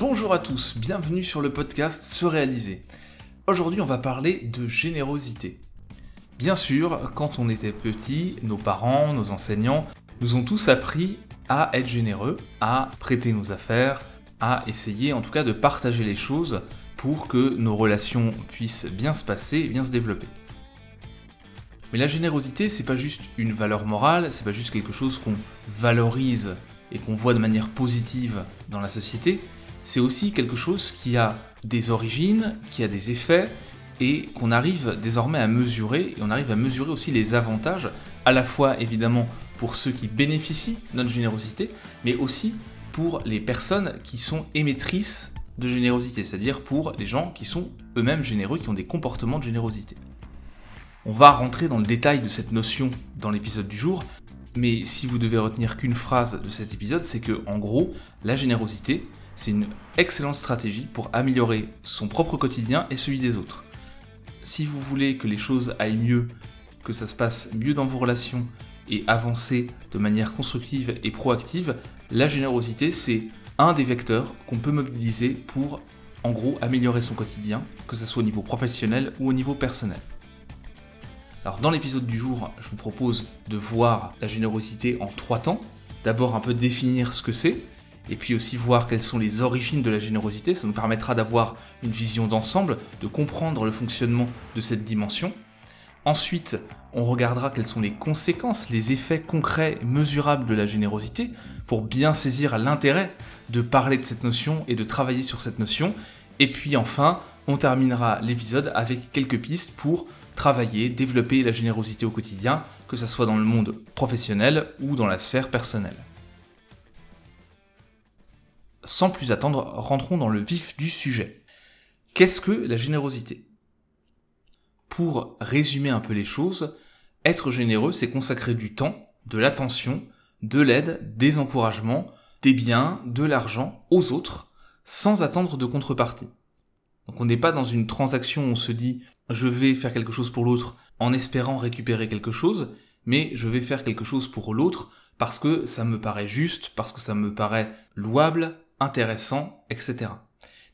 Bonjour à tous, bienvenue sur le podcast Se réaliser. Aujourd'hui, on va parler de générosité. Bien sûr, quand on était petit, nos parents, nos enseignants nous ont tous appris à être généreux, à prêter nos affaires, à essayer en tout cas de partager les choses pour que nos relations puissent bien se passer bien se développer. Mais la générosité, c'est pas juste une valeur morale, c'est pas juste quelque chose qu'on valorise et qu'on voit de manière positive dans la société, c'est aussi quelque chose qui a des origines, qui a des effets, et qu'on arrive désormais à mesurer, et on arrive à mesurer aussi les avantages, à la fois évidemment pour ceux qui bénéficient de notre générosité, mais aussi pour les personnes qui sont émettrices de générosité, c'est-à-dire pour les gens qui sont eux-mêmes généreux, qui ont des comportements de générosité. On va rentrer dans le détail de cette notion dans l'épisode du jour, mais si vous devez retenir qu'une phrase de cet épisode, c'est que en gros, la générosité, c'est une excellente stratégie pour améliorer son propre quotidien et celui des autres. Si vous voulez que les choses aillent mieux, que ça se passe mieux dans vos relations et avancer de manière constructive et proactive, la générosité, c'est un des vecteurs qu'on peut mobiliser pour, en gros, améliorer son quotidien, que ce soit au niveau professionnel ou au niveau personnel. Alors dans l'épisode du jour, je vous propose de voir la générosité en trois temps. D'abord un peu définir ce que c'est, et puis aussi voir quelles sont les origines de la générosité. Ça nous permettra d'avoir une vision d'ensemble, de comprendre le fonctionnement de cette dimension. Ensuite, on regardera quelles sont les conséquences, les effets concrets, mesurables de la générosité, pour bien saisir l'intérêt de parler de cette notion et de travailler sur cette notion. Et puis enfin, on terminera l'épisode avec quelques pistes pour travailler, développer la générosité au quotidien, que ce soit dans le monde professionnel ou dans la sphère personnelle sans plus attendre, rentrons dans le vif du sujet. Qu'est-ce que la générosité? Pour résumer un peu les choses, être généreux, c'est consacrer du temps, de l'attention, de l'aide, des encouragements, des biens, de l'argent aux autres, sans attendre de contrepartie. Donc on n'est pas dans une transaction où on se dit je vais faire quelque chose pour l'autre en espérant récupérer quelque chose, mais je vais faire quelque chose pour l'autre parce que ça me paraît juste, parce que ça me paraît louable, intéressant, etc.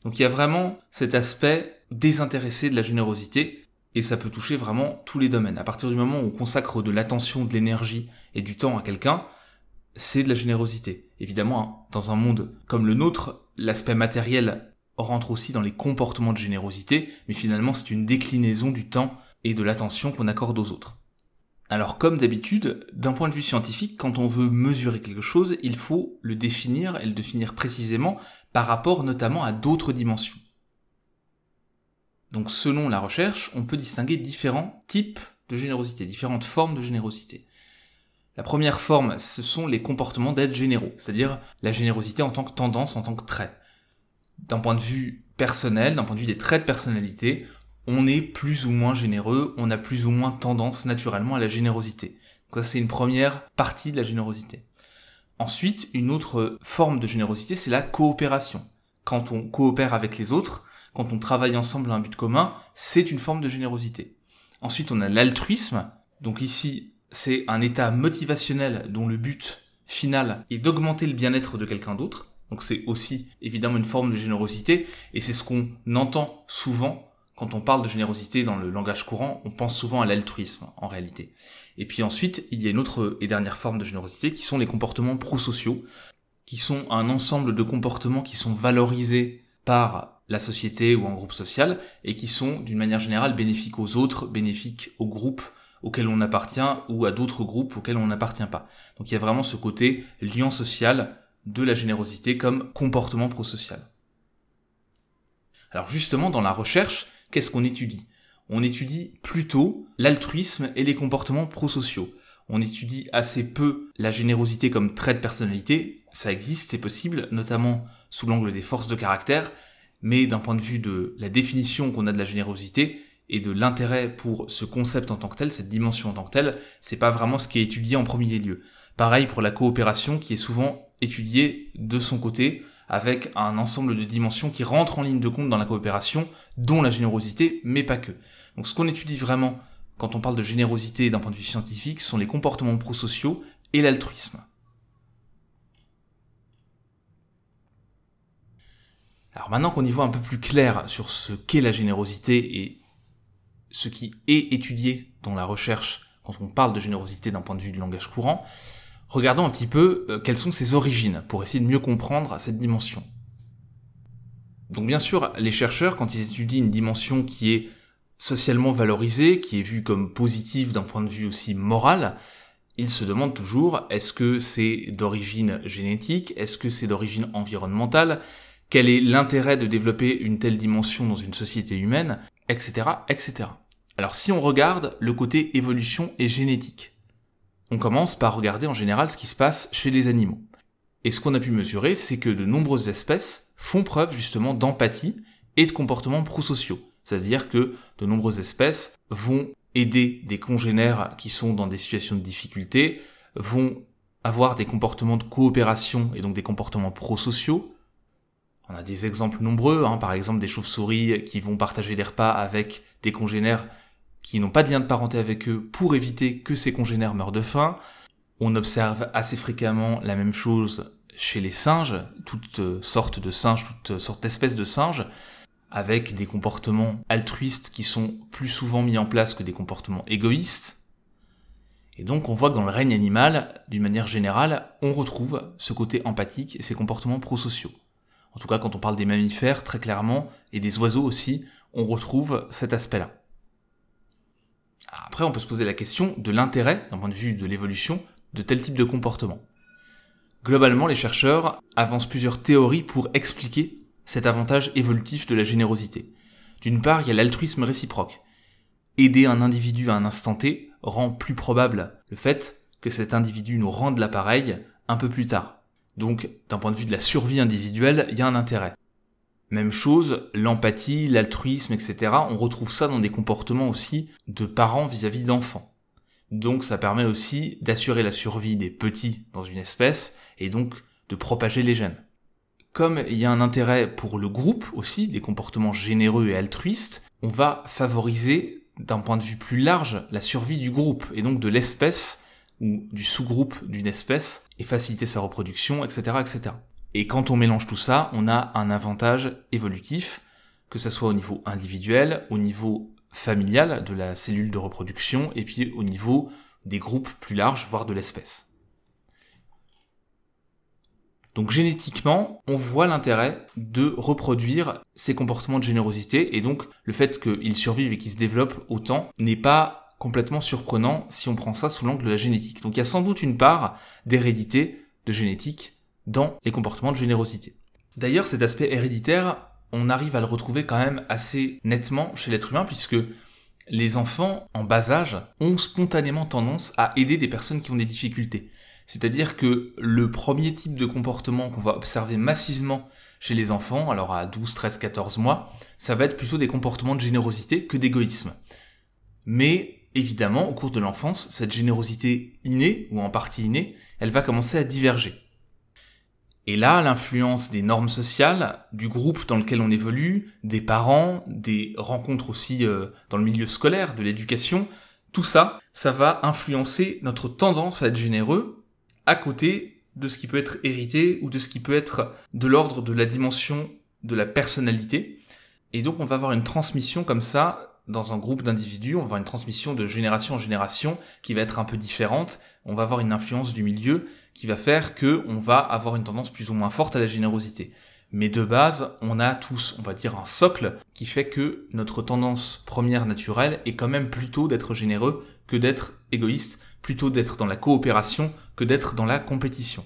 Donc il y a vraiment cet aspect désintéressé de la générosité, et ça peut toucher vraiment tous les domaines. À partir du moment où on consacre de l'attention, de l'énergie et du temps à quelqu'un, c'est de la générosité. Évidemment, hein, dans un monde comme le nôtre, l'aspect matériel rentre aussi dans les comportements de générosité, mais finalement c'est une déclinaison du temps et de l'attention qu'on accorde aux autres. Alors comme d'habitude, d'un point de vue scientifique, quand on veut mesurer quelque chose, il faut le définir et le définir précisément par rapport notamment à d'autres dimensions. Donc selon la recherche, on peut distinguer différents types de générosité, différentes formes de générosité. La première forme, ce sont les comportements d'être généraux, c'est-à-dire la générosité en tant que tendance, en tant que trait. D'un point de vue personnel, d'un point de vue des traits de personnalité, on est plus ou moins généreux, on a plus ou moins tendance naturellement à la générosité. Ça c'est une première partie de la générosité. Ensuite, une autre forme de générosité, c'est la coopération. Quand on coopère avec les autres, quand on travaille ensemble à un but commun, c'est une forme de générosité. Ensuite, on a l'altruisme. Donc ici, c'est un état motivationnel dont le but final est d'augmenter le bien-être de quelqu'un d'autre. Donc c'est aussi évidemment une forme de générosité et c'est ce qu'on entend souvent quand on parle de générosité dans le langage courant, on pense souvent à l'altruisme en réalité. Et puis ensuite, il y a une autre et dernière forme de générosité qui sont les comportements prosociaux, qui sont un ensemble de comportements qui sont valorisés par la société ou un groupe social et qui sont d'une manière générale bénéfiques aux autres, bénéfiques au groupe auquel on appartient ou à d'autres groupes auxquels on n'appartient pas. Donc il y a vraiment ce côté lien social de la générosité comme comportement prosocial. Alors justement, dans la recherche, qu'est-ce qu'on étudie? On étudie plutôt l'altruisme et les comportements prosociaux. On étudie assez peu la générosité comme trait de personnalité, ça existe, c'est possible, notamment sous l'angle des forces de caractère, mais d'un point de vue de la définition qu'on a de la générosité et de l'intérêt pour ce concept en tant que tel, cette dimension en tant que telle, c'est pas vraiment ce qui est étudié en premier lieu. Pareil pour la coopération qui est souvent étudiée de son côté avec un ensemble de dimensions qui rentrent en ligne de compte dans la coopération, dont la générosité, mais pas que. Donc ce qu'on étudie vraiment quand on parle de générosité d'un point de vue scientifique, ce sont les comportements prosociaux et l'altruisme. Alors maintenant qu'on y voit un peu plus clair sur ce qu'est la générosité et ce qui est étudié dans la recherche quand on parle de générosité d'un point de vue du langage courant, regardons un petit peu euh, quelles sont ses origines pour essayer de mieux comprendre cette dimension. Donc bien sûr, les chercheurs, quand ils étudient une dimension qui est socialement valorisée, qui est vue comme positive d'un point de vue aussi moral, ils se demandent toujours est-ce que c'est d'origine génétique, est-ce que c'est d'origine environnementale, quel est l'intérêt de développer une telle dimension dans une société humaine, etc., etc. Alors si on regarde le côté évolution et génétique, on commence par regarder en général ce qui se passe chez les animaux. Et ce qu'on a pu mesurer, c'est que de nombreuses espèces font preuve justement d'empathie et de comportements prosociaux. C'est-à-dire que de nombreuses espèces vont aider des congénères qui sont dans des situations de difficulté, vont avoir des comportements de coopération et donc des comportements prosociaux. On a des exemples nombreux, hein, par exemple des chauves-souris qui vont partager des repas avec des congénères qui n'ont pas de lien de parenté avec eux pour éviter que ces congénères meurent de faim. On observe assez fréquemment la même chose chez les singes, toutes sortes de singes, toutes sortes d'espèces de singes, avec des comportements altruistes qui sont plus souvent mis en place que des comportements égoïstes. Et donc on voit que dans le règne animal, d'une manière générale, on retrouve ce côté empathique et ces comportements prosociaux. En tout cas, quand on parle des mammifères, très clairement, et des oiseaux aussi, on retrouve cet aspect-là. Après, on peut se poser la question de l'intérêt, d'un point de vue de l'évolution, de tel type de comportement. Globalement, les chercheurs avancent plusieurs théories pour expliquer cet avantage évolutif de la générosité. D'une part, il y a l'altruisme réciproque. Aider un individu à un instant T rend plus probable le fait que cet individu nous rende l'appareil un peu plus tard. Donc, d'un point de vue de la survie individuelle, il y a un intérêt. Même chose, l'empathie, l'altruisme, etc. On retrouve ça dans des comportements aussi de parents vis-à-vis d'enfants. Donc ça permet aussi d'assurer la survie des petits dans une espèce et donc de propager les gènes. Comme il y a un intérêt pour le groupe aussi, des comportements généreux et altruistes, on va favoriser d'un point de vue plus large la survie du groupe et donc de l'espèce ou du sous-groupe d'une espèce et faciliter sa reproduction, etc., etc. Et quand on mélange tout ça, on a un avantage évolutif, que ce soit au niveau individuel, au niveau familial de la cellule de reproduction, et puis au niveau des groupes plus larges, voire de l'espèce. Donc génétiquement, on voit l'intérêt de reproduire ces comportements de générosité, et donc le fait qu'ils survivent et qu'ils se développent autant n'est pas complètement surprenant si on prend ça sous l'angle de la génétique. Donc il y a sans doute une part d'hérédité, de génétique, dans les comportements de générosité. D'ailleurs, cet aspect héréditaire, on arrive à le retrouver quand même assez nettement chez l'être humain, puisque les enfants en bas âge ont spontanément tendance à aider des personnes qui ont des difficultés. C'est-à-dire que le premier type de comportement qu'on va observer massivement chez les enfants, alors à 12, 13, 14 mois, ça va être plutôt des comportements de générosité que d'égoïsme. Mais évidemment, au cours de l'enfance, cette générosité innée, ou en partie innée, elle va commencer à diverger. Et là, l'influence des normes sociales, du groupe dans lequel on évolue, des parents, des rencontres aussi euh, dans le milieu scolaire, de l'éducation, tout ça, ça va influencer notre tendance à être généreux à côté de ce qui peut être hérité ou de ce qui peut être de l'ordre de la dimension de la personnalité. Et donc on va avoir une transmission comme ça dans un groupe d'individus, on va avoir une transmission de génération en génération qui va être un peu différente, on va avoir une influence du milieu qui va faire que on va avoir une tendance plus ou moins forte à la générosité. Mais de base, on a tous, on va dire, un socle qui fait que notre tendance première naturelle est quand même plutôt d'être généreux que d'être égoïste, plutôt d'être dans la coopération que d'être dans la compétition.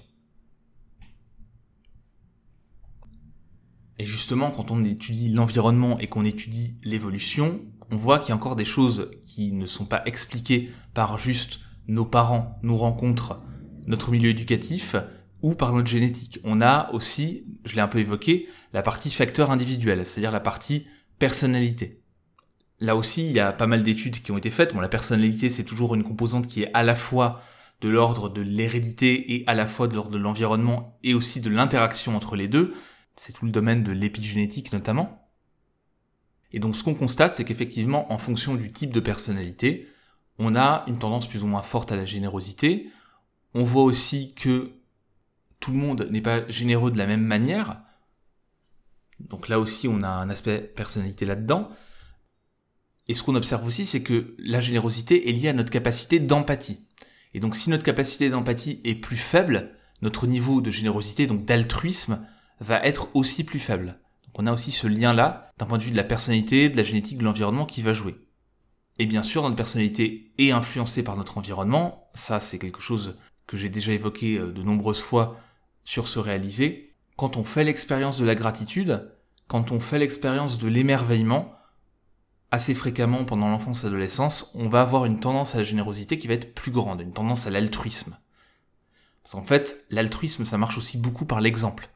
Et justement, quand on étudie l'environnement et qu'on étudie l'évolution, on voit qu'il y a encore des choses qui ne sont pas expliquées par juste nos parents, nos rencontres, notre milieu éducatif ou par notre génétique. On a aussi, je l'ai un peu évoqué, la partie facteur individuel, c'est-à-dire la partie personnalité. Là aussi, il y a pas mal d'études qui ont été faites. Bon, la personnalité, c'est toujours une composante qui est à la fois de l'ordre de l'hérédité et à la fois de l'ordre de l'environnement et aussi de l'interaction entre les deux. C'est tout le domaine de l'épigénétique notamment. Et donc ce qu'on constate, c'est qu'effectivement, en fonction du type de personnalité, on a une tendance plus ou moins forte à la générosité, on voit aussi que tout le monde n'est pas généreux de la même manière. Donc là aussi, on a un aspect personnalité là-dedans. Et ce qu'on observe aussi, c'est que la générosité est liée à notre capacité d'empathie. Et donc si notre capacité d'empathie est plus faible, notre niveau de générosité, donc d'altruisme, va être aussi plus faible. Donc on a aussi ce lien-là, d'un point de vue de la personnalité, de la génétique, de l'environnement qui va jouer. Et bien sûr, notre personnalité est influencée par notre environnement, ça c'est quelque chose que j'ai déjà évoqué euh, de nombreuses fois sur ce réalisé. Quand on fait l'expérience de la gratitude, quand on fait l'expérience de l'émerveillement, assez fréquemment pendant l'enfance et l'adolescence, on va avoir une tendance à la générosité qui va être plus grande, une tendance à l'altruisme. Parce qu'en fait, l'altruisme, ça marche aussi beaucoup par l'exemple.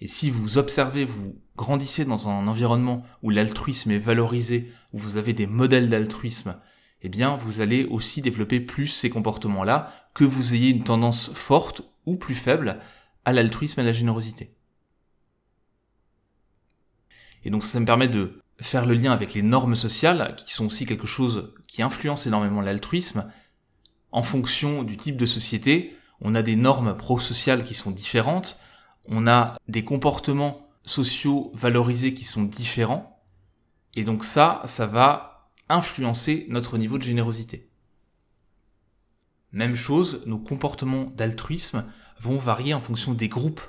Et si vous observez, vous grandissez dans un environnement où l'altruisme est valorisé, où vous avez des modèles d'altruisme, eh bien, vous allez aussi développer plus ces comportements-là, que vous ayez une tendance forte ou plus faible à l'altruisme et à la générosité. Et donc ça me permet de faire le lien avec les normes sociales, qui sont aussi quelque chose qui influence énormément l'altruisme. En fonction du type de société, on a des normes pro-sociales qui sont différentes, on a des comportements sociaux valorisés qui sont différents, et donc ça, ça va influencer notre niveau de générosité. Même chose, nos comportements d'altruisme vont varier en fonction des groupes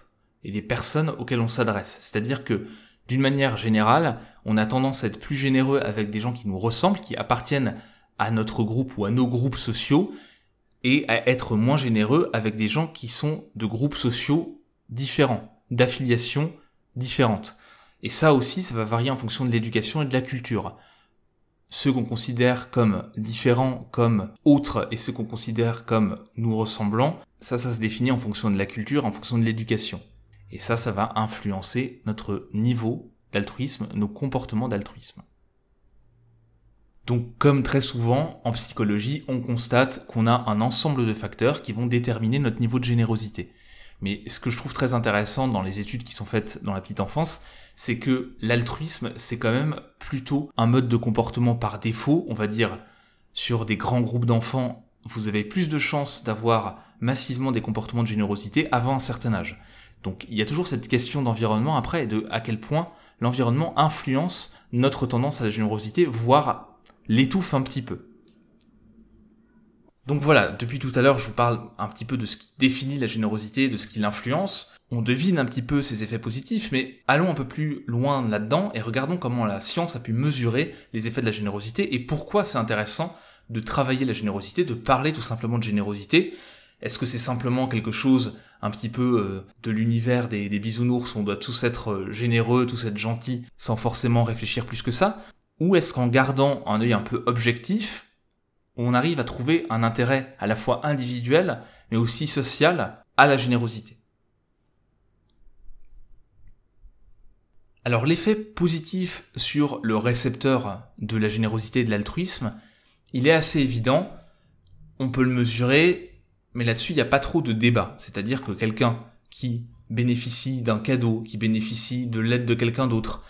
et des personnes auxquelles on s'adresse. C'est-à-dire que d'une manière générale, on a tendance à être plus généreux avec des gens qui nous ressemblent, qui appartiennent à notre groupe ou à nos groupes sociaux, et à être moins généreux avec des gens qui sont de groupes sociaux différents, d'affiliations différentes. Et ça aussi, ça va varier en fonction de l'éducation et de la culture. Ceux qu'on considère comme différents, comme autres, et ceux qu'on considère comme nous ressemblants, ça, ça se définit en fonction de la culture, en fonction de l'éducation. Et ça, ça va influencer notre niveau d'altruisme, nos comportements d'altruisme. Donc comme très souvent en psychologie, on constate qu'on a un ensemble de facteurs qui vont déterminer notre niveau de générosité. Mais ce que je trouve très intéressant dans les études qui sont faites dans la petite enfance, c'est que l'altruisme, c'est quand même plutôt un mode de comportement par défaut, on va dire, sur des grands groupes d'enfants, vous avez plus de chances d'avoir massivement des comportements de générosité avant un certain âge. Donc il y a toujours cette question d'environnement après et de à quel point l'environnement influence notre tendance à la générosité, voire l'étouffe un petit peu. Donc voilà, depuis tout à l'heure je vous parle un petit peu de ce qui définit la générosité, de ce qui l'influence. On devine un petit peu ses effets positifs, mais allons un peu plus loin là-dedans et regardons comment la science a pu mesurer les effets de la générosité et pourquoi c'est intéressant de travailler la générosité, de parler tout simplement de générosité, est-ce que c'est simplement quelque chose un petit peu euh, de l'univers des, bisounours, on doit tous être euh, généreux, tous être gentils, sans forcément réfléchir plus que ça? Ou est-ce qu'en gardant un œil un peu objectif, on arrive à trouver un intérêt à la fois individuel, mais aussi social, à la générosité Alors l'effet positif sur le récepteur de la générosité et de l'altruisme, il est assez évident, on peut le mesurer mais là-dessus, il n'y a pas trop de débat. C'est-à-dire que quelqu'un qui bénéficie d'un cadeau, qui bénéficie de l'aide de quelqu'un d'autre,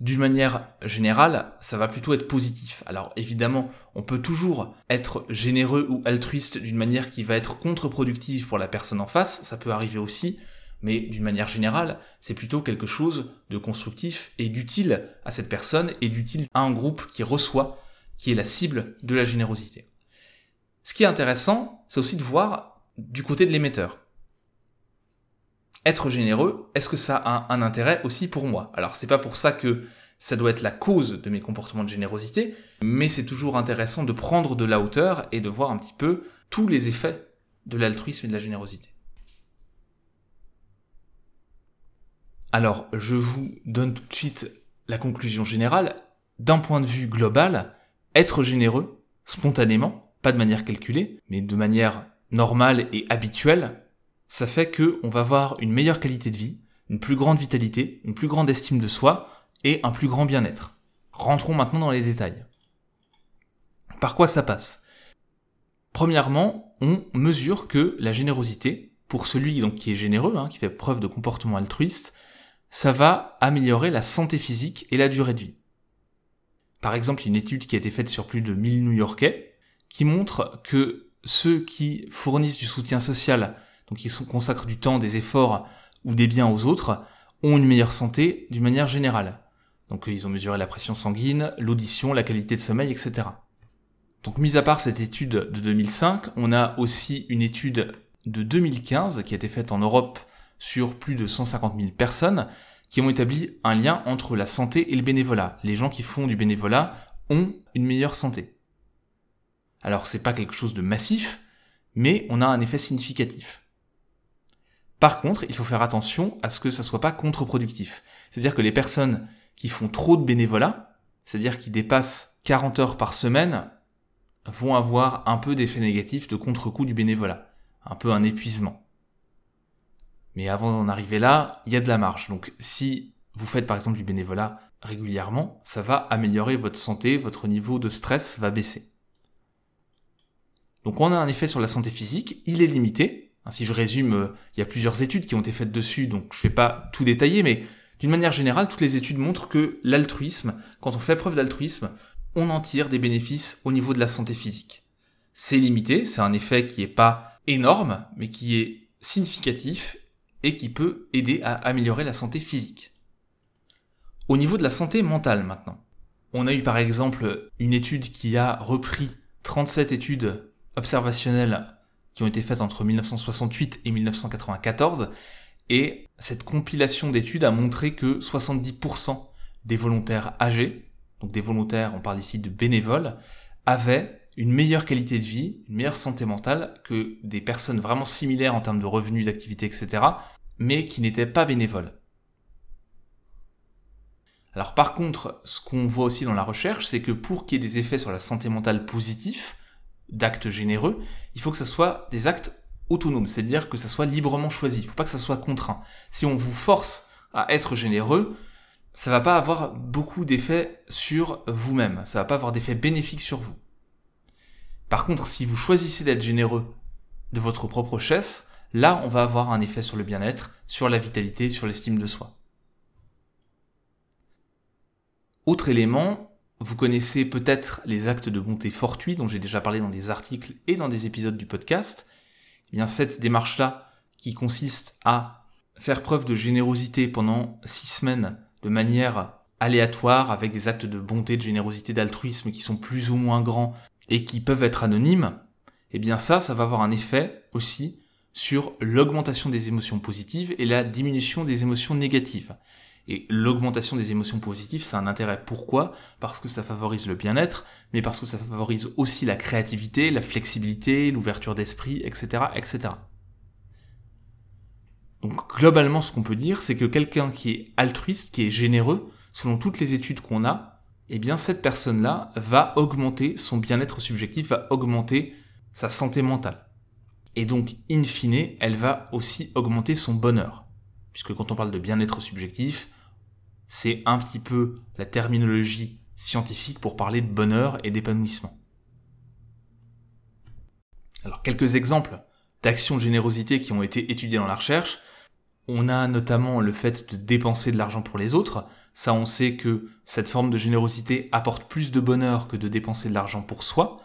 d'une manière générale, ça va plutôt être positif. Alors évidemment, on peut toujours être généreux ou altruiste d'une manière qui va être contre-productive pour la personne en face, ça peut arriver aussi, mais d'une manière générale, c'est plutôt quelque chose de constructif et d'utile à cette personne et d'utile à un groupe qui reçoit, qui est la cible de la générosité. Ce qui est intéressant, c'est aussi de voir du côté de l'émetteur. Être généreux, est-ce que ça a un intérêt aussi pour moi? Alors c'est pas pour ça que ça doit être la cause de mes comportements de générosité, mais c'est toujours intéressant de prendre de la hauteur et de voir un petit peu tous les effets de l'altruisme et de la générosité. Alors, je vous donne tout de suite la conclusion générale. D'un point de vue global, être généreux, spontanément, pas de manière calculée, mais de manière normale et habituelle, ça fait que on va avoir une meilleure qualité de vie, une plus grande vitalité, une plus grande estime de soi et un plus grand bien-être. Rentrons maintenant dans les détails. Par quoi ça passe? Premièrement, on mesure que la générosité, pour celui qui est généreux, hein, qui fait preuve de comportement altruiste, ça va améliorer la santé physique et la durée de vie. Par exemple, une étude qui a été faite sur plus de 1000 New-Yorkais qui montre que ceux qui fournissent du soutien social, donc qui consacrent du temps, des efforts ou des biens aux autres, ont une meilleure santé d'une manière générale. Donc ils ont mesuré la pression sanguine, l'audition, la qualité de sommeil, etc. Donc mis à part cette étude de 2005, on a aussi une étude de 2015 qui a été faite en Europe sur plus de 150 000 personnes qui ont établi un lien entre la santé et le bénévolat. Les gens qui font du bénévolat ont une meilleure santé. Alors c'est pas quelque chose de massif, mais on a un effet significatif. Par contre, il faut faire attention à ce que ça soit pas contre-productif. C'est-à-dire que les personnes qui font trop de bénévolat, c'est-à-dire qui dépassent 40 heures par semaine, vont avoir un peu d'effet négatif de contre-coup du bénévolat. Un peu un épuisement. Mais avant d'en arriver là, il y a de la marge. Donc si vous faites par exemple du bénévolat régulièrement, ça va améliorer votre santé, votre niveau de stress va baisser. Donc on a un effet sur la santé physique, il est limité. Si je résume, euh, il y a plusieurs études qui ont été faites dessus, donc je ne vais pas tout détailler, mais d'une manière générale, toutes les études montrent que l'altruisme, quand on fait preuve d'altruisme, on en tire des bénéfices au niveau de la santé physique. C'est limité, c'est un effet qui n'est pas énorme, mais qui est significatif et qui peut aider à améliorer la santé physique. Au niveau de la santé mentale maintenant, on a eu par exemple une étude qui a repris 37 études observationnelles qui ont été faites entre 1968 et 1994, et cette compilation d'études a montré que 70% des volontaires âgés, donc des volontaires, on parle ici de bénévoles, avaient une meilleure qualité de vie, une meilleure santé mentale que des personnes vraiment similaires en termes de revenus, d'activité, etc., mais qui n'étaient pas bénévoles. Alors par contre, ce qu'on voit aussi dans la recherche, c'est que pour qu'il y ait des effets sur la santé mentale positifs, d'actes généreux, il faut que ce soit des actes autonomes, c'est-à-dire que ça soit librement choisi, il ne faut pas que ça soit contraint. Si on vous force à être généreux, ça va pas avoir beaucoup d'effets sur vous-même, ça va pas avoir d'effet bénéfique sur vous. Par contre, si vous choisissez d'être généreux de votre propre chef, là, on va avoir un effet sur le bien-être, sur la vitalité, sur l'estime de soi. Autre élément, vous connaissez peut-être les actes de bonté fortuits dont j'ai déjà parlé dans des articles et dans des épisodes du podcast. Eh bien, cette démarche-là, qui consiste à faire preuve de générosité pendant six semaines de manière aléatoire avec des actes de bonté, de générosité, d'altruisme qui sont plus ou moins grands et qui peuvent être anonymes, eh bien ça, ça va avoir un effet aussi sur l'augmentation des émotions positives et la diminution des émotions négatives. Et l'augmentation des émotions positives, c'est un intérêt. Pourquoi? Parce que ça favorise le bien-être, mais parce que ça favorise aussi la créativité, la flexibilité, l'ouverture d'esprit, etc., etc. Donc globalement, ce qu'on peut dire, c'est que quelqu'un qui est altruiste, qui est généreux, selon toutes les études qu'on a, eh bien cette personne-là va augmenter son bien-être subjectif, va augmenter sa santé mentale. Et donc, in fine, elle va aussi augmenter son bonheur. Puisque quand on parle de bien-être subjectif, c'est un petit peu la terminologie scientifique pour parler de bonheur et d'épanouissement. Alors, quelques exemples d'actions de générosité qui ont été étudiées dans la recherche. On a notamment le fait de dépenser de l'argent pour les autres. Ça, on sait que cette forme de générosité apporte plus de bonheur que de dépenser de l'argent pour soi.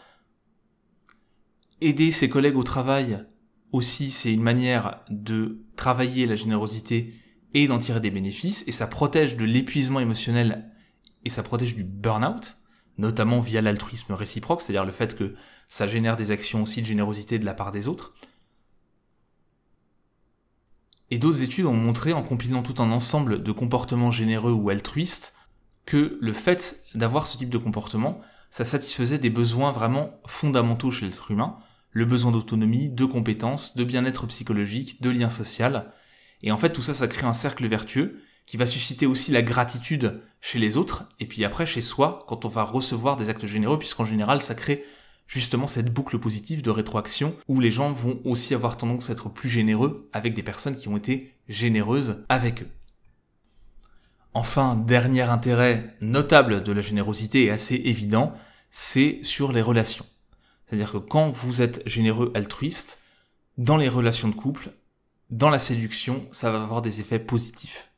Aider ses collègues au travail aussi, c'est une manière de travailler la générosité et d'en tirer des bénéfices, et ça protège de l'épuisement émotionnel et ça protège du burn-out, notamment via l'altruisme réciproque, c'est-à-dire le fait que ça génère des actions aussi de générosité de la part des autres. Et d'autres études ont montré, en compilant tout un ensemble de comportements généreux ou altruistes, que le fait d'avoir ce type de comportement, ça satisfaisait des besoins vraiment fondamentaux chez l'être humain, le besoin d'autonomie, de compétences, de bien-être psychologique, de lien social. Et en fait, tout ça, ça crée un cercle vertueux qui va susciter aussi la gratitude chez les autres, et puis après chez soi, quand on va recevoir des actes généreux, puisqu'en général, ça crée justement cette boucle positive de rétroaction où les gens vont aussi avoir tendance à être plus généreux avec des personnes qui ont été généreuses avec eux. Enfin, dernier intérêt notable de la générosité et assez évident, c'est sur les relations. C'est-à-dire que quand vous êtes généreux altruiste, dans les relations de couple, dans la séduction, ça va avoir des effets positifs.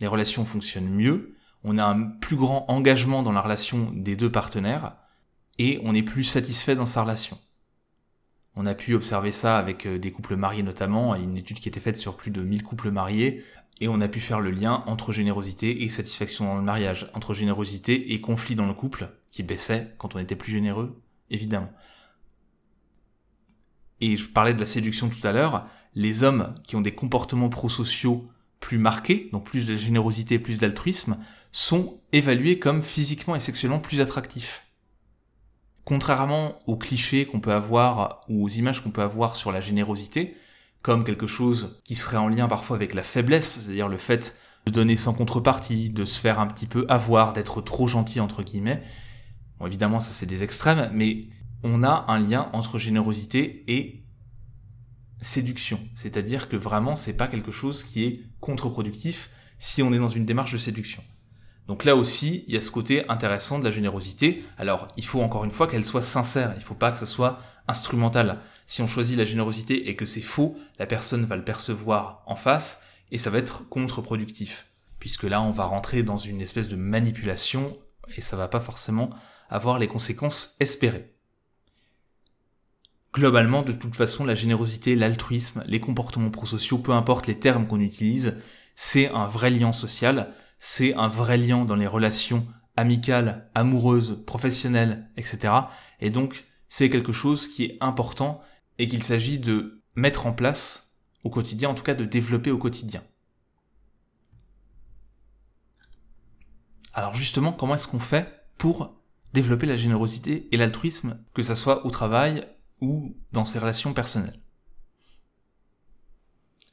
Les relations fonctionnent mieux, on a un plus grand engagement dans la relation des deux partenaires, et on est plus satisfait dans sa relation. On a pu observer ça avec euh, des couples mariés notamment, une étude qui était faite sur plus de 1000 couples mariés, Et on a pu faire le lien entre générosité et satisfaction dans le mariage, entre générosité et conflit dans le couple, qui baissait quand on était plus généreux, évidemment. Et je parlais de la séduction tout à l'heure, les hommes qui ont des comportements prosociaux plus marqués, donc plus de générosité, plus d'altruisme, sont évalués comme physiquement et sexuellement plus attractifs. Contrairement aux clichés qu'on peut avoir ou aux images qu'on peut avoir sur la générosité, comme quelque chose qui serait en lien parfois avec la faiblesse, c'est-à-dire le fait de donner sans contrepartie, de se faire un petit peu avoir, d'être trop gentil entre guillemets. Évidemment, ça c'est des extrêmes, mais on a un lien entre générosité et séduction. C'est-à-dire que vraiment, c'est pas quelque chose qui est contre-productif si on est dans une démarche de séduction. Donc là aussi, il y a ce côté intéressant de la générosité. Alors, il faut encore une fois qu'elle soit sincère. Il faut pas que ça soit instrumental. Si on choisit la générosité et que c'est faux, la personne va le percevoir en face et ça va être contre-productif. Puisque là, on va rentrer dans une espèce de manipulation et ça va pas forcément avoir les conséquences espérées. Globalement, de toute façon, la générosité, l'altruisme, les comportements prosociaux, peu importe les termes qu'on utilise, c'est un vrai lien social, c'est un vrai lien dans les relations amicales, amoureuses, professionnelles, etc. Et donc, c'est quelque chose qui est important et qu'il s'agit de mettre en place au quotidien, en tout cas de développer au quotidien. Alors justement, comment est-ce qu'on fait pour développer la générosité et l'altruisme, que ça soit au travail ou dans ses relations personnelles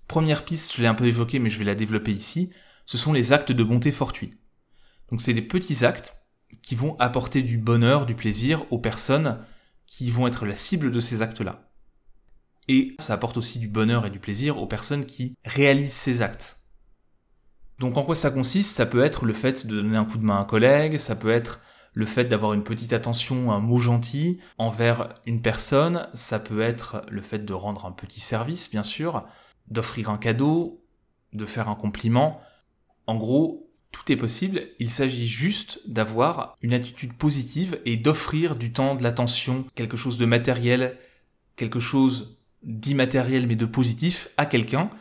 Première piste, je l'ai un peu évoqué mais je vais la développer ici, ce sont les actes de bonté fortuits. Donc c'est des petits actes qui vont apporter du bonheur, du plaisir aux personnes qui vont être la cible de ces actes-là. Et ça apporte aussi du bonheur et du plaisir aux personnes qui réalisent ces actes. Donc en quoi ça consiste? Ça peut être le fait de donner un coup de main à un collègue, ça peut être le fait d'avoir une petite attention, un mot gentil envers une personne, ça peut être le fait de rendre un petit service, bien sûr, d'offrir un cadeau, de faire un compliment. En gros, tout est possible, il s'agit juste d'avoir une attitude positive et d'offrir du temps, de l'attention, quelque chose de matériel, quelque chose d'immatériel mais de positif à quelqu'un,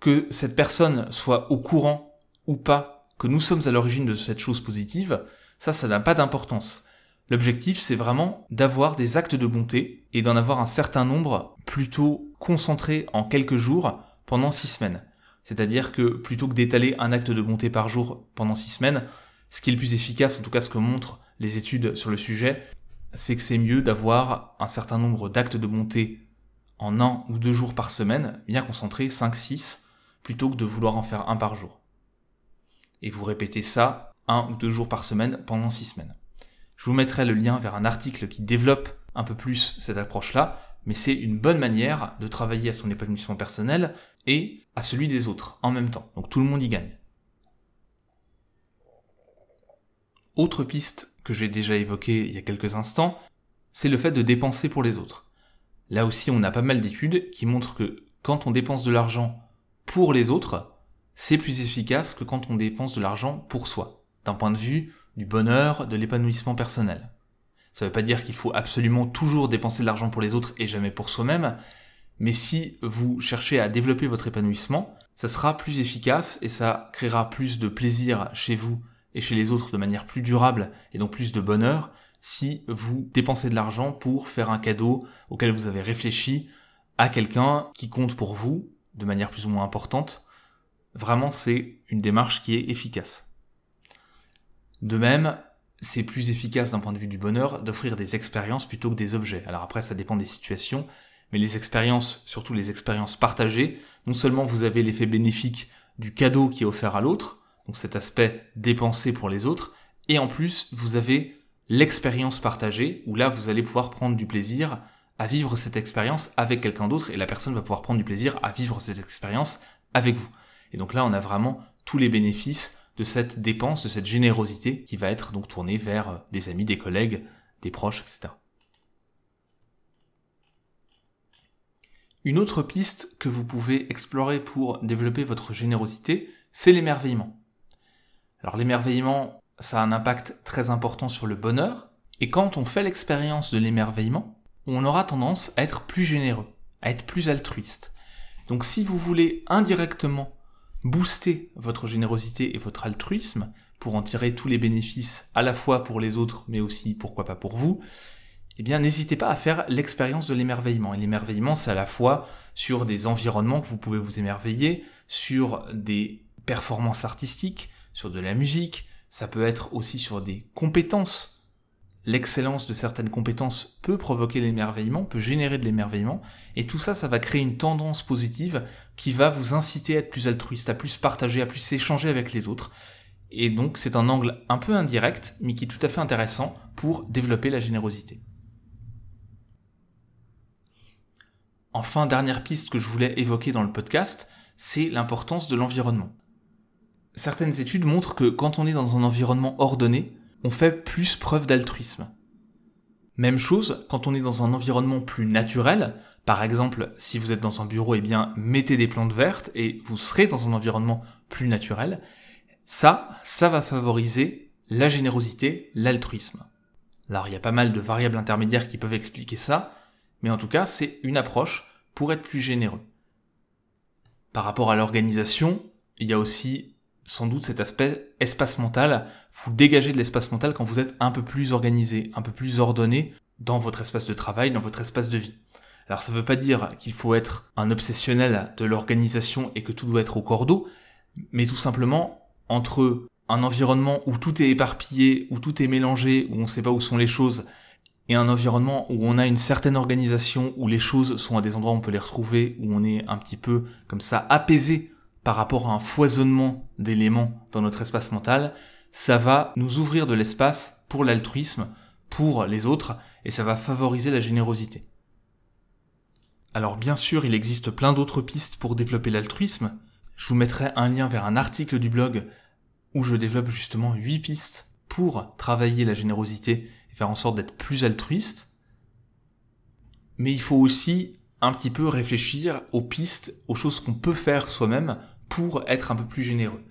que cette personne soit au courant ou pas que nous sommes à l'origine de cette chose positive, ça, ça n'a pas d'importance. L'objectif, c'est vraiment d'avoir des actes de bonté et d'en avoir un certain nombre plutôt concentrés en quelques jours pendant six semaines. C'est-à-dire que plutôt que d'étaler un acte de bonté par jour pendant six semaines, ce qui est le plus efficace, en tout cas ce que montrent les études sur le sujet, c'est que c'est mieux d'avoir un certain nombre d'actes de bonté en un ou deux jours par semaine, bien concentrés, 5, 6, plutôt que de vouloir en faire un par jour. Et vous répétez ça un ou deux jours par semaine pendant six semaines. Je vous mettrai le lien vers un article qui développe un peu plus cette approche-là, mais c'est une bonne manière de travailler à son épanouissement personnel et à celui des autres en même temps. Donc tout le monde y gagne. Autre piste que j'ai déjà évoquée il y a quelques instants, c'est le fait de dépenser pour les autres. Là aussi, on a pas mal d'études qui montrent que quand on dépense de l'argent pour les autres, c'est plus efficace que quand on dépense de l'argent pour soi d'un point de vue du bonheur, de l'épanouissement personnel. Ça ne veut pas dire qu'il faut absolument toujours dépenser de l'argent pour les autres et jamais pour soi-même, mais si vous cherchez à développer votre épanouissement, ça sera plus efficace et ça créera plus de plaisir chez vous et chez les autres de manière plus durable et donc plus de bonheur si vous dépensez de l'argent pour faire un cadeau auquel vous avez réfléchi à quelqu'un qui compte pour vous de manière plus ou moins importante. Vraiment, c'est une démarche qui est efficace. De même, c'est plus efficace d'un point de vue du bonheur d'offrir des expériences plutôt que des objets. Alors après, ça dépend des situations, mais les expériences, surtout les expériences partagées, non seulement vous avez l'effet bénéfique du cadeau qui est offert à l'autre, donc cet aspect dépensé pour les autres, et en plus, vous avez l'expérience partagée, où là, vous allez pouvoir prendre du plaisir à vivre cette expérience avec quelqu'un d'autre, et la personne va pouvoir prendre du plaisir à vivre cette expérience avec vous. Et donc là, on a vraiment tous les bénéfices de cette dépense, de cette générosité qui va être donc tournée vers euh, des amis, des collègues, des proches, etc. Une autre piste que vous pouvez explorer pour développer votre générosité, c'est l'émerveillement. Alors l'émerveillement, ça a un impact très important sur le bonheur, et quand on fait l'expérience de l'émerveillement, on aura tendance à être plus généreux, à être plus altruiste. Donc si vous voulez indirectement booster votre générosité et votre altruisme pour en tirer tous les bénéfices à la fois pour les autres mais aussi pourquoi pas pour vous, eh bien n'hésitez pas à faire l'expérience de l'émerveillement. Et l'émerveillement, c'est à la fois sur des environnements que vous pouvez vous émerveiller, sur des performances artistiques, sur de la musique, ça peut être aussi sur des compétences. L'excellence de certaines compétences peut provoquer l'émerveillement, peut générer de l'émerveillement, et tout ça, ça va créer une tendance positive qui va vous inciter à être plus altruiste, à plus partager, à plus échanger avec les autres. Et donc c'est un angle un peu indirect, mais qui est tout à fait intéressant pour développer la générosité. Enfin, dernière piste que je voulais évoquer dans le podcast, c'est l'importance de l'environnement. Certaines études montrent que quand on est dans un environnement ordonné, fait plus preuve d'altruisme. Même chose quand on est dans un environnement plus naturel, par exemple si vous êtes dans un bureau, eh bien mettez des plantes vertes et vous serez dans un environnement plus naturel, ça, ça va favoriser la générosité, l'altruisme. Alors il y a pas mal de variables intermédiaires qui peuvent expliquer ça, mais en tout cas, c'est une approche pour être plus généreux. Par rapport à l'organisation, il y a aussi sans doute cet aspect espace mental. Vous dégagez de l'espace mental quand vous êtes un peu plus organisé, un peu plus ordonné dans votre espace de travail, dans votre espace de vie. Alors ça ne veut pas dire qu'il faut être un obsessionnel de l'organisation et que tout doit être au cordeau, mais tout simplement entre un environnement où tout est éparpillé, où tout est mélangé, où on ne sait pas où sont les choses, et un environnement où on a une certaine organisation, où les choses sont à des endroits où on peut les retrouver, où on est un petit peu comme ça apaisé par rapport à un foisonnement d'éléments dans notre espace mental, ça va nous ouvrir de l'espace pour l'altruisme, pour les autres, et ça va favoriser la générosité. Alors bien sûr, il existe plein d'autres pistes pour développer l'altruisme. Je vous mettrai un lien vers un article du blog où je développe justement 8 pistes pour travailler la générosité faire en sorte d'être plus altruiste. Mais il faut aussi un petit peu réfléchir aux pistes, aux choses qu'on peut faire soi-même pour être un peu plus généreux.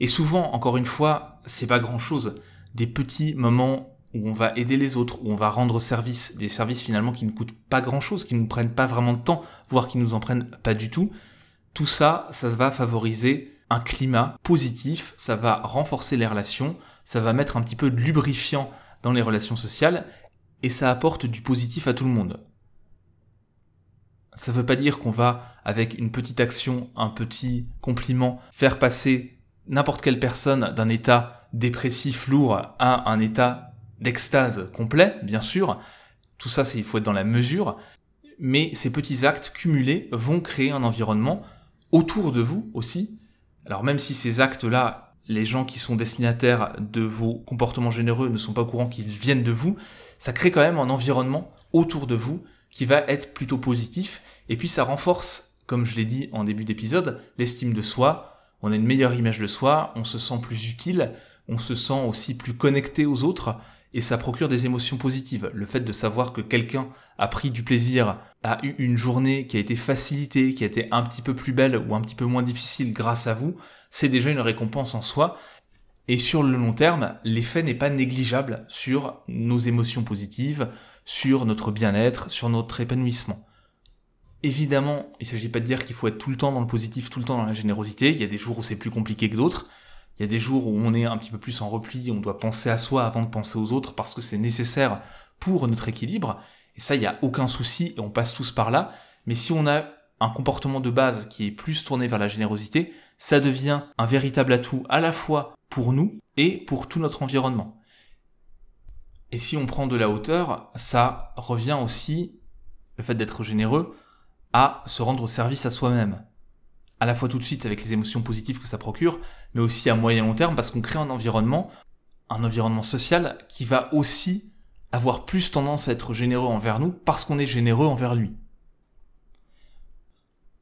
Et souvent, encore une fois, c'est pas grand chose. Des petits moments où on va aider les autres, où on va rendre service, des services finalement qui ne coûtent pas grand chose, qui ne nous prennent pas vraiment de temps, voire qui nous en prennent pas du tout. Tout ça, ça va favoriser un climat positif, ça va renforcer les relations, ça va mettre un petit peu de lubrifiant dans les relations sociales, et ça apporte du positif à tout le monde. Ça veut pas dire qu'on va, avec une petite action, un petit compliment, faire passer n'importe quelle personne d'un état dépressif lourd à un état d'extase complet, bien sûr. Tout ça, il faut être dans la mesure. Mais ces petits actes cumulés vont créer un environnement autour de vous aussi. Alors même si ces actes-là les gens qui sont destinataires de vos comportements généreux ne sont pas au courant qu'ils viennent de vous, ça crée quand même un environnement autour de vous qui va être plutôt positif, et puis ça renforce, comme je l'ai dit en début d'épisode, l'estime de soi, on a une meilleure image de soi, on se sent plus utile, on se sent aussi plus connecté aux autres, et ça procure des émotions positives. Le fait de savoir que quelqu'un a pris du plaisir, a eu une journée qui a été facilitée, qui a été un petit peu plus belle ou un petit peu moins difficile grâce à vous, c'est déjà une récompense en soi. Et sur le long terme, l'effet n'est pas négligeable sur nos émotions positives, sur notre bien-être, sur notre épanouissement. Évidemment, il ne s'agit pas de dire qu'il faut être tout le temps dans le positif, tout le temps dans la générosité. Il y a des jours où c'est plus compliqué que d'autres. Il y a des jours où on est un petit peu plus en repli, on doit penser à soi avant de penser aux autres parce que c'est nécessaire pour notre équilibre. Et ça, il n'y a aucun souci et on passe tous par là. Mais si on a un comportement de base qui est plus tourné vers la générosité, ça devient un véritable atout à la fois pour nous et pour tout notre environnement. Et si on prend de la hauteur, ça revient aussi, le fait d'être généreux, à se rendre service à soi-même à la fois tout de suite avec les émotions positives que ça procure, mais aussi à moyen long terme parce qu'on crée un environnement, un environnement social qui va aussi avoir plus tendance à être généreux envers nous parce qu'on est généreux envers lui.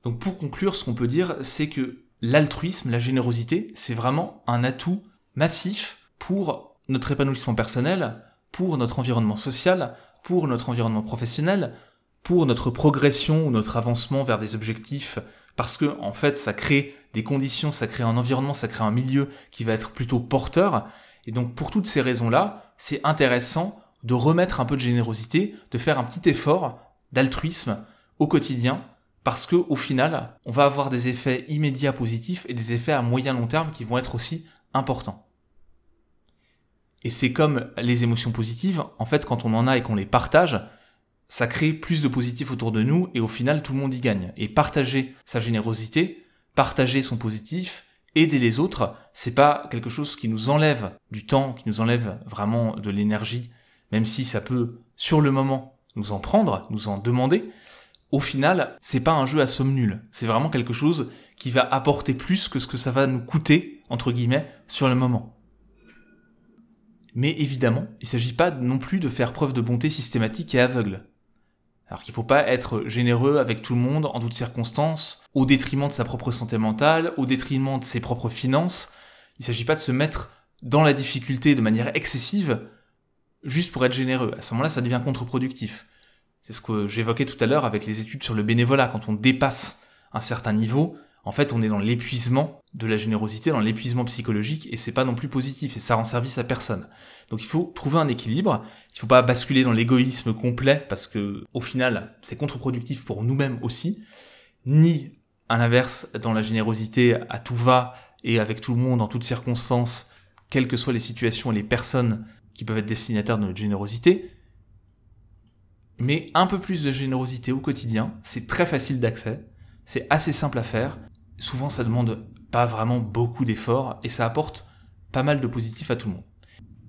Donc pour conclure, ce qu'on peut dire, c'est que l'altruisme, la générosité, c'est vraiment un atout massif pour notre épanouissement personnel, pour notre environnement social, pour notre environnement professionnel, pour notre progression ou notre avancement vers des objectifs parce que en fait ça crée des conditions, ça crée un environnement, ça crée un milieu qui va être plutôt porteur. Et donc pour toutes ces raisons-là, c'est intéressant de remettre un peu de générosité, de faire un petit effort d'altruisme au quotidien parce que au final, on va avoir des effets immédiats positifs et des effets à moyen long terme qui vont être aussi importants. Et c'est comme les émotions positives, en fait, quand on en a et qu'on les partage, ça crée plus de positifs autour de nous et au final tout le monde y gagne. Et partager sa générosité, partager son positif, aider les autres, c'est pas quelque chose qui nous enlève du temps, qui nous enlève vraiment de l'énergie, même si ça peut sur le moment nous en prendre, nous en demander. Au final, c'est pas un jeu à somme nulle. C'est vraiment quelque chose qui va apporter plus que ce que ça va nous coûter, entre guillemets, sur le moment. Mais évidemment, il s'agit pas non plus de faire preuve de bonté systématique et aveugle. Alors qu'il faut pas être généreux avec tout le monde en toutes circonstances, au détriment de sa propre santé mentale, au détriment de ses propres finances. Il s'agit pas de se mettre dans la difficulté de manière excessive juste pour être généreux. À ce moment-là, ça devient contre-productif. C'est ce que j'évoquais tout à l'heure avec les études sur le bénévolat. Quand on dépasse un certain niveau, en fait, on est dans l'épuisement de la générosité, dans l'épuisement psychologique, et c'est pas non plus positif, et ça rend service à personne. Donc il faut trouver un équilibre, il faut pas basculer dans l'égoïsme complet, parce que, au final, c'est contre-productif pour nous-mêmes aussi, ni, à l'inverse, dans la générosité à tout va, et avec tout le monde, en toutes circonstances, quelles que soient les situations et les personnes qui peuvent être destinataires de notre générosité, mais un peu plus de générosité au quotidien, c'est très facile d'accès, c'est assez simple à faire, souvent ça demande pas vraiment beaucoup d'efforts et ça apporte pas mal de positifs à tout le monde.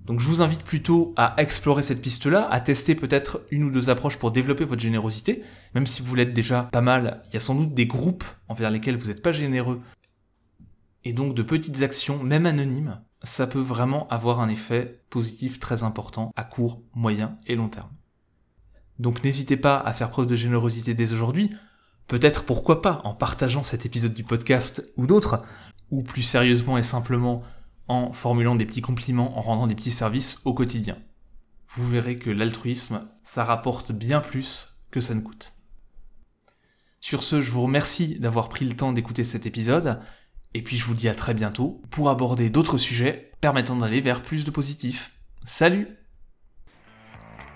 Donc je vous invite plutôt à explorer cette piste-là, à tester peut-être une ou deux approches pour développer votre générosité, même si vous l'êtes déjà pas mal, il y a sans doute des groupes envers lesquels vous n'êtes pas généreux, et donc de petites actions, même anonymes, ça peut vraiment avoir un effet positif très important à court, moyen et long terme. Donc n'hésitez pas à faire preuve de générosité dès aujourd'hui, peut-être pourquoi pas en partageant cet épisode du podcast ou d'autres, ou plus sérieusement et simplement en formulant des petits compliments, en rendant des petits services au quotidien. Vous verrez que l'altruisme, ça rapporte bien plus que ça ne coûte. Sur ce, je vous remercie d'avoir pris le temps d'écouter cet épisode, et puis je vous dis à très bientôt pour aborder d'autres sujets permettant d'aller vers plus de positif. Salut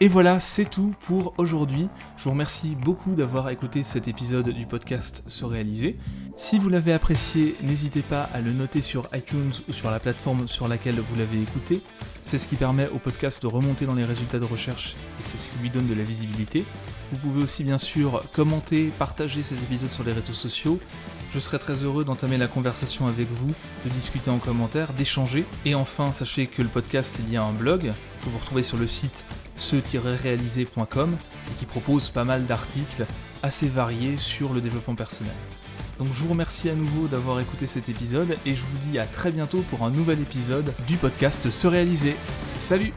et voilà, c'est tout pour aujourd'hui. Je vous remercie beaucoup d'avoir écouté cet épisode du podcast Se réaliser. Si vous l'avez apprécié, n'hésitez pas à le noter sur iTunes ou sur la plateforme sur laquelle vous l'avez écouté. C'est ce qui permet au podcast de remonter dans les résultats de recherche et c'est ce qui lui donne de la visibilité. Vous pouvez aussi bien sûr commenter, partager ces épisodes sur les réseaux sociaux. Je serai très heureux d'entamer la conversation avec vous, de discuter en commentaire, d'échanger. Et enfin, sachez que le podcast est lié à un blog que vous retrouvez sur le site ce-réalisé.com et qui propose pas mal d'articles assez variés sur le développement personnel. Donc je vous remercie à nouveau d'avoir écouté cet épisode et je vous dis à très bientôt pour un nouvel épisode du podcast Se réaliser. Salut